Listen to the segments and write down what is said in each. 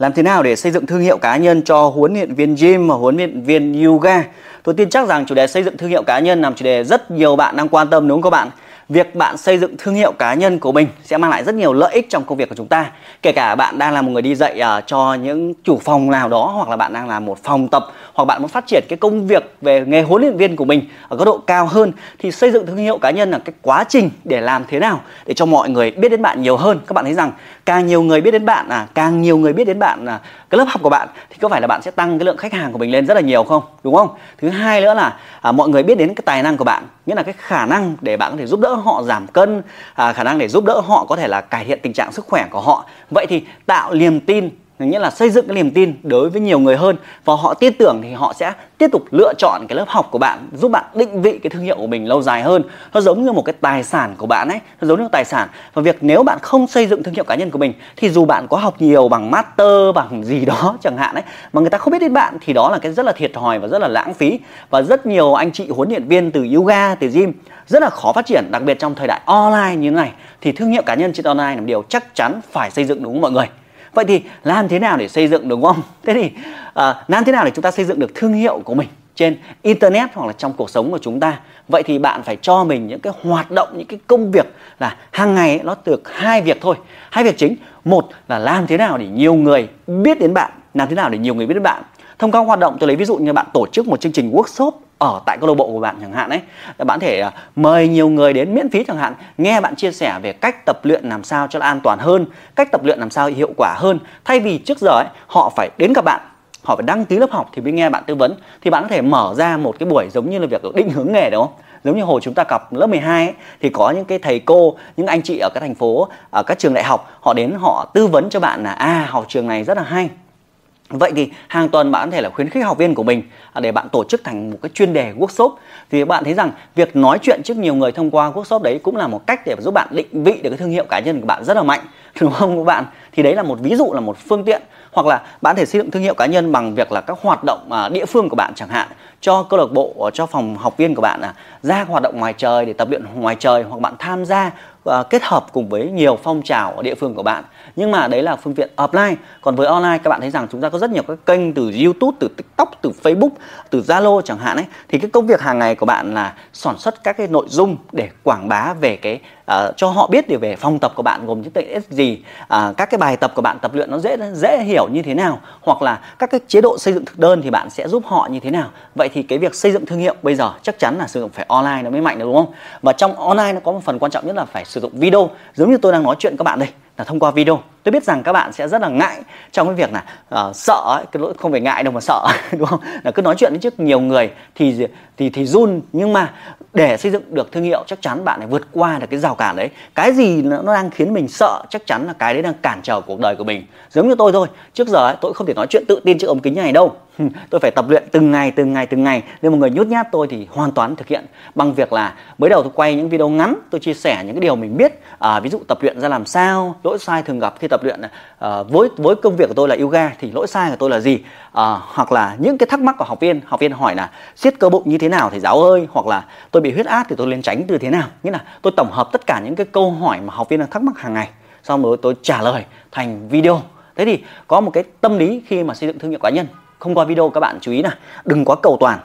Làm thế nào để xây dựng thương hiệu cá nhân cho huấn luyện viên gym và huấn luyện viên yoga? Tôi tin chắc rằng chủ đề xây dựng thương hiệu cá nhân là chủ đề rất nhiều bạn đang quan tâm, đúng không các bạn? Việc bạn xây dựng thương hiệu cá nhân của mình sẽ mang lại rất nhiều lợi ích trong công việc của chúng ta. Kể cả bạn đang là một người đi dạy uh, cho những chủ phòng nào đó hoặc là bạn đang làm một phòng tập hoặc bạn muốn phát triển cái công việc về nghề huấn luyện viên của mình ở cấp độ cao hơn thì xây dựng thương hiệu cá nhân là cái quá trình để làm thế nào để cho mọi người biết đến bạn nhiều hơn. Các bạn thấy rằng càng nhiều người biết đến bạn à càng nhiều người biết đến bạn à, cái lớp học của bạn thì có phải là bạn sẽ tăng cái lượng khách hàng của mình lên rất là nhiều không? Đúng không? Thứ hai nữa là à, mọi người biết đến cái tài năng của bạn nghĩa là cái khả năng để bạn có thể giúp đỡ họ giảm cân à, khả năng để giúp đỡ họ có thể là cải thiện tình trạng sức khỏe của họ. Vậy thì tạo niềm tin nghĩa là xây dựng cái niềm tin đối với nhiều người hơn và họ tin tưởng thì họ sẽ tiếp tục lựa chọn cái lớp học của bạn, giúp bạn định vị cái thương hiệu của mình lâu dài hơn. Nó giống như một cái tài sản của bạn ấy, nó giống như một tài sản. Và việc nếu bạn không xây dựng thương hiệu cá nhân của mình, thì dù bạn có học nhiều bằng master, bằng gì đó chẳng hạn ấy, mà người ta không biết đến bạn, thì đó là cái rất là thiệt thòi và rất là lãng phí. Và rất nhiều anh chị huấn luyện viên từ yoga, từ gym rất là khó phát triển, đặc biệt trong thời đại online như thế này, thì thương hiệu cá nhân trên online là một điều chắc chắn phải xây dựng đúng không mọi người? Vậy thì làm thế nào để xây dựng đúng không? Thế thì à, làm thế nào để chúng ta xây dựng được thương hiệu của mình trên internet hoặc là trong cuộc sống của chúng ta? Vậy thì bạn phải cho mình những cái hoạt động những cái công việc là hàng ngày ấy, nó được hai việc thôi. Hai việc chính một là làm thế nào để nhiều người biết đến bạn làm thế nào để nhiều người biết đến bạn thông qua hoạt động tôi lấy ví dụ như bạn tổ chức một chương trình workshop ở tại câu lạc bộ của bạn chẳng hạn ấy bạn thể à, mời nhiều người đến miễn phí chẳng hạn nghe bạn chia sẻ về cách tập luyện làm sao cho an toàn hơn cách tập luyện làm sao hiệu quả hơn. Thay vì trước giờ ấy họ phải đến gặp bạn họ phải đăng ký lớp học thì mới nghe bạn tư vấn. Thì bạn có thể mở ra một cái buổi giống như là việc định hướng nghề đúng không? Giống như hồi chúng ta gặp lớp 12 ấy, thì có những cái thầy cô những anh chị ở các thành phố ở các trường đại học họ đến họ tư vấn cho bạn là à học trường này rất là hay. Vậy thì hàng tuần bạn có thể là khuyến khích học viên của mình à, để bạn tổ chức thành một cái chuyên đề workshop. Thì bạn thấy rằng việc nói chuyện trước nhiều người thông qua workshop đấy cũng là một cách để giúp bạn định vị được cái thương hiệu cá nhân của bạn rất là mạnh, đúng không các bạn? Thì đấy là một ví dụ, là một phương tiện. Hoặc là bạn thể xây dựng thương hiệu cá nhân bằng việc là các hoạt động à, địa phương của bạn chẳng hạn, cho câu lạc bộ, cho phòng học viên của bạn là ra hoạt động ngoài trời để tập luyện ngoài trời, hoặc bạn tham gia uh, kết hợp cùng với nhiều phong trào ở địa phương của bạn. Nhưng mà đấy là phương tiện offline. Còn với online các bạn thấy rằng chúng ta có rất nhiều các kênh từ youtube từ tiktok từ facebook từ zalo chẳng hạn ấy. Thì cái công việc hàng ngày của bạn là sản xuất các cái nội dung để quảng bá về cái uh, cho họ biết về phong tập của bạn gồm những tiện gì uh, các cái bài tập của bạn tập luyện nó dễ dễ hiểu như thế nào hoặc là các cái chế độ xây dựng thực đơn thì bạn sẽ giúp họ như thế nào. Vậy thì cái việc xây dựng thương hiệu bây giờ chắc chắn là sử dụng phải online nó mới mạnh được đúng không? Và trong online nó có một phần quan trọng nhất là phải sử dụng video. Giống như tôi đang nói chuyện các bạn đây là thông qua video. Tôi biết rằng các bạn sẽ rất là ngại trong cái việc là uh, sợ ấy, cái lỗi không phải ngại đâu mà sợ đúng không? Là cứ nói chuyện trước nhiều người thì thì thì run. Nhưng mà để xây dựng được thương hiệu chắc chắn bạn phải vượt qua được cái rào cản đấy. Cái gì nó đang khiến mình sợ chắc chắn là cái đấy đang cản trở cuộc đời của mình. Giống như tôi thôi trước giờ ấy, tôi không thể nói chuyện tự tin trước ống kính như này đâu tôi phải tập luyện từng ngày từng ngày từng ngày. Nên một người nhút nhát tôi thì hoàn toàn thực hiện. Bằng việc là mới đầu tôi quay những video ngắn tôi chia sẻ những cái điều mình biết. À, ví dụ tập luyện ra làm sao lỗi sai thường gặp khi tập luyện à, với với công việc của tôi là yoga thì lỗi sai của tôi là gì? À, hoặc là những cái thắc mắc của học viên học viên hỏi là siết cơ bụng như thế nào thầy giáo ơi? Hoặc là tôi bị huyết áp thì tôi nên tránh từ thế nào? Nghĩa là tôi tổng hợp tất cả những cái câu hỏi mà học viên đang thắc mắc hàng ngày. Xong rồi tôi trả lời thành video. Thế thì có một cái tâm lý khi mà xây dựng thương hiệu cá nhân không qua video các bạn chú ý là đừng quá cầu toàn.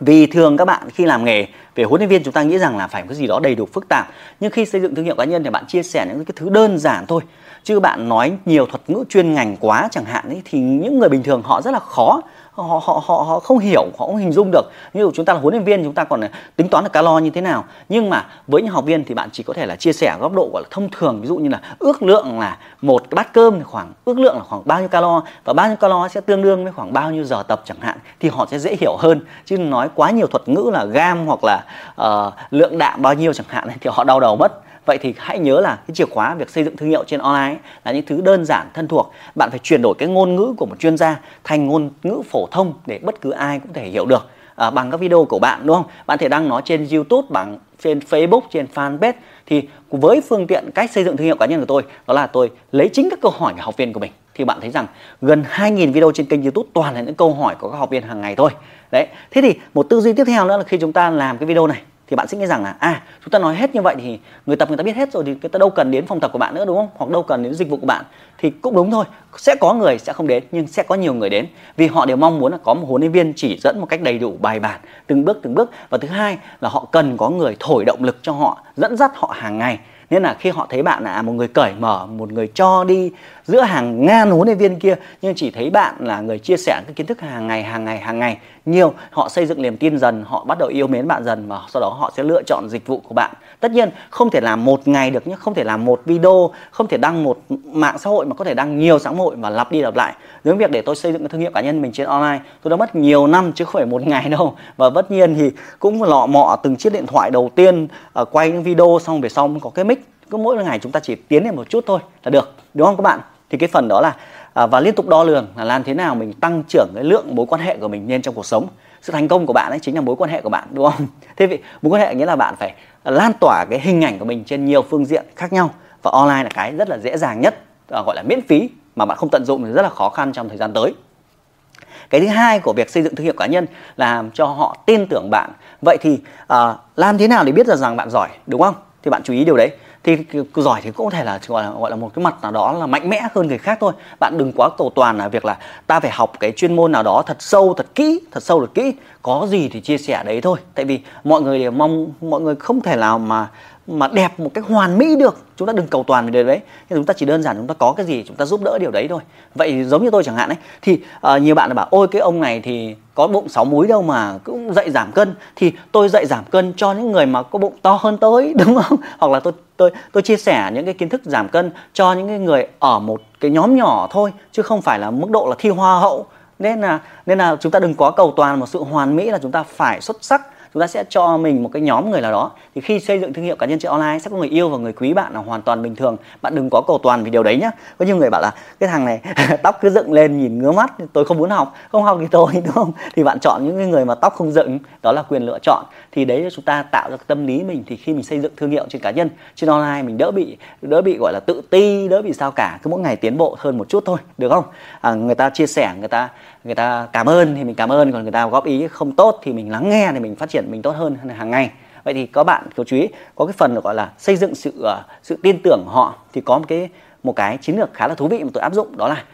Vì thường các bạn khi làm nghề về huấn luyện viên chúng ta nghĩ rằng là phải một cái gì đó đầy đủ phức tạp. Nhưng khi xây dựng thương hiệu cá nhân thì bạn chia sẻ những cái thứ đơn giản thôi. Chứ bạn nói nhiều thuật ngữ chuyên ngành quá chẳng hạn ấy, thì những người bình thường họ rất là khó họ họ họ họ không hiểu họ không hình dung được. Ví dụ chúng ta là huấn luyện viên chúng ta còn ờ, tính toán được calo như thế nào. Nhưng mà với những học viên thì bạn chỉ có thể là chia sẻ góc độ gọi là thông thường. Ví dụ như là ước lượng là một bát cơm thì khoảng ước lượng là khoảng bao nhiêu calo. Và bao nhiêu calo sẽ tương đương với khoảng bao nhiêu giờ tập chẳng hạn thì họ sẽ dễ hiểu hơn. Chứ nói quá nhiều thuật ngữ là gam hoặc là uh, lượng đạm bao nhiêu chẳng hạn thì họ đau đầu mất vậy thì hãy nhớ là cái chìa khóa việc xây dựng thương hiệu trên online ấy, là những thứ đơn giản thân thuộc. Bạn phải chuyển đổi cái ngôn ngữ của một chuyên gia thành ngôn ngữ phổ thông để bất cứ ai cũng thể hiểu được à, bằng các video của bạn đúng không? Bạn thể đăng nó trên youtube bằng trên facebook trên fanpage. Thì với phương tiện cách xây dựng thương hiệu cá nhân của tôi đó là tôi lấy chính các câu hỏi của học viên của mình. Thì bạn thấy rằng gần 2.000 video trên kênh YouTube toàn là những câu hỏi của các học viên hàng ngày thôi. Đấy. Thế thì một tư duy tiếp theo nữa là khi chúng ta làm cái video này thì bạn sẽ nghĩ rằng là à chúng ta nói hết như vậy thì người tập người ta biết hết rồi thì người ta đâu cần đến phòng tập của bạn nữa, đúng không? Hoặc đâu cần đến dịch vụ của bạn. Thì cũng đúng thôi, sẽ có người sẽ không đến, nhưng sẽ có nhiều người đến. Vì họ đều mong muốn là có một huấn luyện viên chỉ dẫn một cách đầy đủ, bài bản, từng bước từng bước. Và thứ hai là họ cần có người thổi động lực cho họ, dẫn dắt họ hàng ngày. Nên là khi họ thấy bạn là một người cởi mở, một người cho đi giữa hàng ngàn huấn luyện viên kia, nhưng chỉ thấy bạn là người chia sẻ cái kiến thức hàng ngày hàng ngày hàng ngày nhiều họ xây dựng niềm tin dần họ bắt đầu yêu mến bạn dần và sau đó họ sẽ lựa chọn dịch vụ của bạn. Tất nhiên không thể làm một ngày được nhé không thể làm một video không thể đăng một mạng xã hội mà có thể đăng nhiều xã hội và lặp đi lặp lại. Những việc để tôi xây dựng cái thương hiệu cá nhân mình trên online tôi đã mất nhiều năm chứ không phải một ngày đâu. Và tất nhiên thì cũng lọ mọ từng chiếc điện thoại đầu tiên uh, quay những video xong về sau có cái mic cứ mỗi ngày chúng ta chỉ tiến lên một chút thôi là được đúng không các bạn? Thì cái phần đó là à, và liên tục đo lường là làm thế nào mình tăng trưởng cái lượng mối quan hệ của mình lên trong cuộc sống. Sự thành công của bạn ấy chính là mối quan hệ của bạn đúng không? Thế vì mối quan hệ nghĩa là bạn phải lan tỏa cái hình ảnh của mình trên nhiều phương diện khác nhau. Và online là cái rất là dễ dàng nhất à, gọi là miễn phí mà bạn không tận dụng thì rất là khó khăn trong thời gian tới. Cái thứ hai của việc xây dựng thương hiệu cá nhân là làm cho họ tin tưởng bạn. Vậy thì à, làm thế nào để biết rằng bạn giỏi đúng không? Thì bạn chú ý điều đấy thì giỏi thì cũng có thể là, gọi là gọi là một cái mặt nào đó là mạnh mẽ hơn người khác thôi. Bạn đừng quá cầu toàn là việc là ta phải học cái chuyên môn nào đó thật sâu, thật kỹ, thật sâu thật kỹ. Có gì thì chia sẻ đấy thôi. Tại vì mọi người đều mong, mọi người không thể nào mà mà đẹp một cách hoàn mỹ được chúng ta đừng cầu toàn về điều đấy. Nhưng chúng ta chỉ đơn giản chúng ta có cái gì chúng ta giúp đỡ điều đấy thôi. Vậy giống như tôi chẳng hạn ấy thì uh, nhiều bạn là bảo ôi cái ông này thì có bụng sáu múi đâu mà cũng dạy giảm cân. Thì tôi dạy giảm cân cho những người mà có bụng to hơn tôi đúng không? Hoặc là tôi tôi tôi chia sẻ những cái kiến thức giảm cân cho những cái người ở một cái nhóm nhỏ thôi chứ không phải là mức độ là thi hoa hậu. Nên là nên là chúng ta đừng có cầu toàn một sự hoàn mỹ là chúng ta phải xuất sắc chúng ta sẽ cho mình một cái nhóm người nào đó. Thì khi xây dựng thương hiệu cá nhân trên online sẽ có người yêu và người quý bạn là hoàn toàn bình thường. Bạn đừng có cầu toàn vì điều đấy nhá. Có nhiều người bảo là cái thằng này tóc cứ dựng lên nhìn ngứa mắt tôi không muốn học không học thì tôi đúng không? Thì bạn chọn những người mà tóc không dựng đó là quyền lựa chọn. Thì đấy chúng ta tạo ra cái tâm lý mình. Thì khi mình xây dựng thương hiệu trên cá nhân trên online mình đỡ bị đỡ bị gọi là tự ti đỡ bị sao cả. Cứ mỗi ngày tiến bộ hơn một chút thôi được không? À, người ta chia sẻ người ta người ta cảm ơn thì mình cảm ơn. Còn người ta góp ý không tốt thì mình lắng nghe thì mình phát triển mình tốt hơn hàng ngày. Vậy thì có bạn có chú ý có cái phần gọi là xây dựng sự uh, sự tin tưởng họ thì có một cái một cái chiến lược khá là thú vị mà tôi áp dụng đó là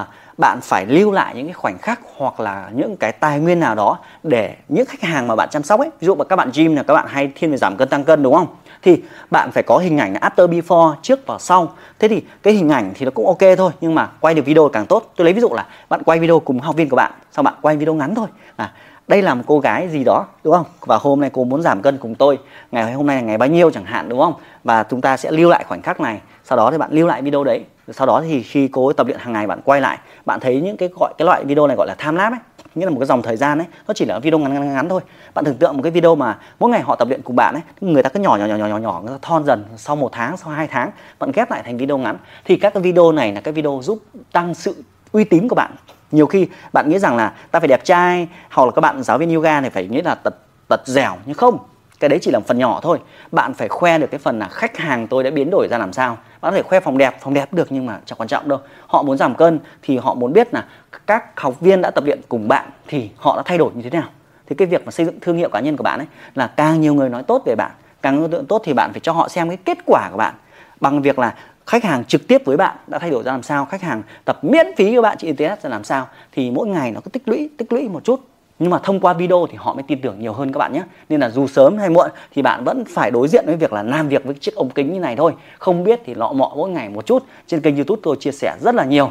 uh, bạn phải lưu lại những cái khoảnh khắc hoặc là những cái tài nguyên nào đó để những khách hàng mà bạn chăm sóc ấy ví dụ mà các bạn gym là các bạn hay thiên về giảm cân tăng cân đúng không? Thì bạn phải có hình ảnh after before trước và sau. Thế thì cái hình ảnh thì nó cũng ok thôi nhưng mà quay được video càng tốt. Tôi lấy ví dụ là bạn quay video cùng học viên của bạn sau bạn quay video ngắn thôi. À đây là một cô gái gì đó đúng không? Và hôm nay cô muốn giảm cân cùng tôi. Ngày hôm nay là ngày bao nhiêu chẳng hạn đúng không? Và chúng ta sẽ lưu lại khoảnh khắc này. Sau đó thì bạn lưu lại video đấy. Sau đó thì khi cô ấy tập luyện hàng ngày bạn quay lại bạn thấy những cái gọi cái loại video này gọi là time lapse ấy. Nghĩa là một cái dòng thời gian ấy. Nó chỉ là video ngắn ngắn, ngắn thôi. Bạn tưởng tượng một cái video mà mỗi ngày họ tập luyện cùng bạn ấy người ta cứ nhỏ nhỏ nhỏ nhỏ nhỏ nhỏ người ta thon dần sau một tháng sau hai tháng bạn ghép lại thành video ngắn. Thì các cái video này là cái video giúp tăng sự uy tín của bạn nhiều khi bạn nghĩ rằng là ta phải đẹp trai hoặc là các bạn giáo viên yoga này phải nghĩ là tật tật dẻo, nhưng không. Cái đấy chỉ là một phần nhỏ thôi. Bạn phải khoe được cái phần là khách hàng tôi đã biến đổi ra làm sao. Bạn có thể khoe phòng đẹp phòng đẹp được nhưng mà chẳng quan trọng đâu. Họ muốn giảm cân thì họ muốn biết là các học viên đã tập luyện cùng bạn thì họ đã thay đổi như thế nào. Thì cái việc mà xây dựng thương hiệu cá nhân của bạn ấy là càng nhiều người nói tốt về bạn, càng ấn tượng tốt thì bạn phải cho họ xem cái kết quả của bạn. Bằng việc là khách hàng trực tiếp với bạn đã thay đổi ra làm sao, khách hàng tập miễn phí cho bạn trên internet ra làm sao, thì mỗi ngày nó cứ tích lũy tích lũy một chút. Nhưng mà thông qua video thì họ mới tin tưởng nhiều hơn các bạn nhé. Nên là dù sớm hay muộn thì bạn vẫn phải đối diện với việc là làm việc với chiếc ống kính như này thôi. Không biết thì lọ mọ mỗi ngày một chút. Trên kênh youtube tôi chia sẻ rất là nhiều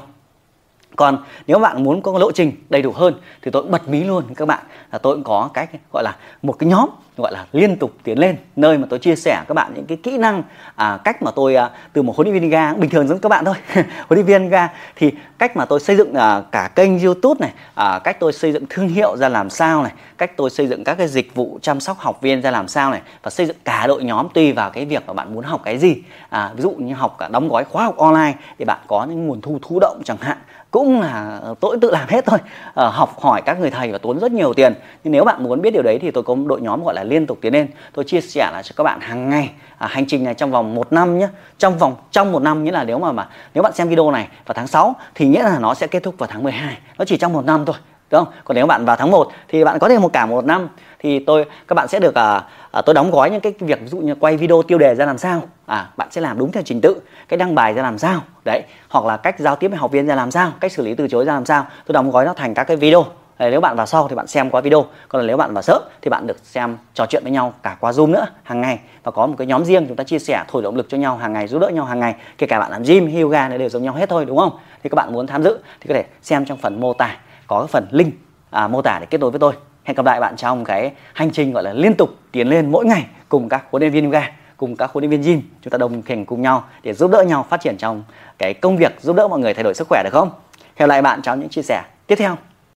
còn nếu bạn muốn có lộ trình đầy đủ hơn thì tôi cũng bật mí luôn các bạn. Là tôi cũng có cách gọi là một cái nhóm gọi là liên tục tiến lên nơi mà tôi chia sẻ các bạn những cái kỹ năng à, cách mà tôi à, từ một huấn luyện viên ga bình thường giống các bạn thôi huấn luyện viên ga. Thì cách mà tôi xây dựng à, cả kênh youtube này à, cách tôi xây dựng thương hiệu ra làm sao này cách tôi xây dựng các cái dịch vụ chăm sóc học viên ra làm sao này và xây dựng cả đội nhóm tùy vào cái việc mà bạn muốn học cái gì. À, ví dụ như học cả đóng gói khóa học online thì bạn có những nguồn thu thụ động chẳng hạn cũng là tôi tự làm hết thôi. À, học hỏi các người thầy và tốn rất nhiều tiền. Nhưng nếu bạn muốn biết điều đấy thì tôi có một đội nhóm gọi là liên tục tiến lên. Tôi chia sẻ là cho các bạn hàng ngày à, hành trình này trong vòng một năm nhé trong vòng trong một năm nghĩa là nếu mà mà nếu bạn xem video này vào tháng 6 thì nghĩa là nó sẽ kết thúc vào tháng 12 nó chỉ trong một năm thôi đúng không? Còn nếu bạn vào tháng 1 thì bạn có thể một cả một năm. Thì tôi các bạn sẽ được à, à, tôi đóng gói những cái việc ví dụ như quay video tiêu đề ra làm sao. À bạn sẽ làm đúng theo trình tự cái đăng bài ra làm sao. Đấy hoặc là cách giao tiếp với học viên ra làm sao cách xử lý từ chối ra làm sao. Tôi đóng gói nó thành các cái video. Đấy, nếu bạn vào sau thì bạn xem qua video. Còn nếu bạn vào sớm thì bạn được xem trò chuyện với nhau cả qua zoom nữa hàng ngày. Và có một cái nhóm riêng chúng ta chia sẻ thổi động lực cho nhau hàng ngày giúp đỡ nhau hàng ngày. Kể cả bạn làm gym yoga nó đều giống nhau hết thôi đúng không? Thì các bạn muốn tham dự thì có thể xem trong phần mô tả có cái phần link à, mô tả để kết nối với tôi hẹn gặp lại bạn trong cái hành trình, gọi là, liên tục tiến lên mỗi ngày cùng các huấn luyện viên yoga, cùng các huấn luyện viên gym. Chúng ta đồng hành cùng nhau để giúp đỡ nhau phát triển trong cái công việc, giúp đỡ mọi người thay đổi sức khỏe, được không? Hẹn lại bạn trong những chia sẻ tiếp theo.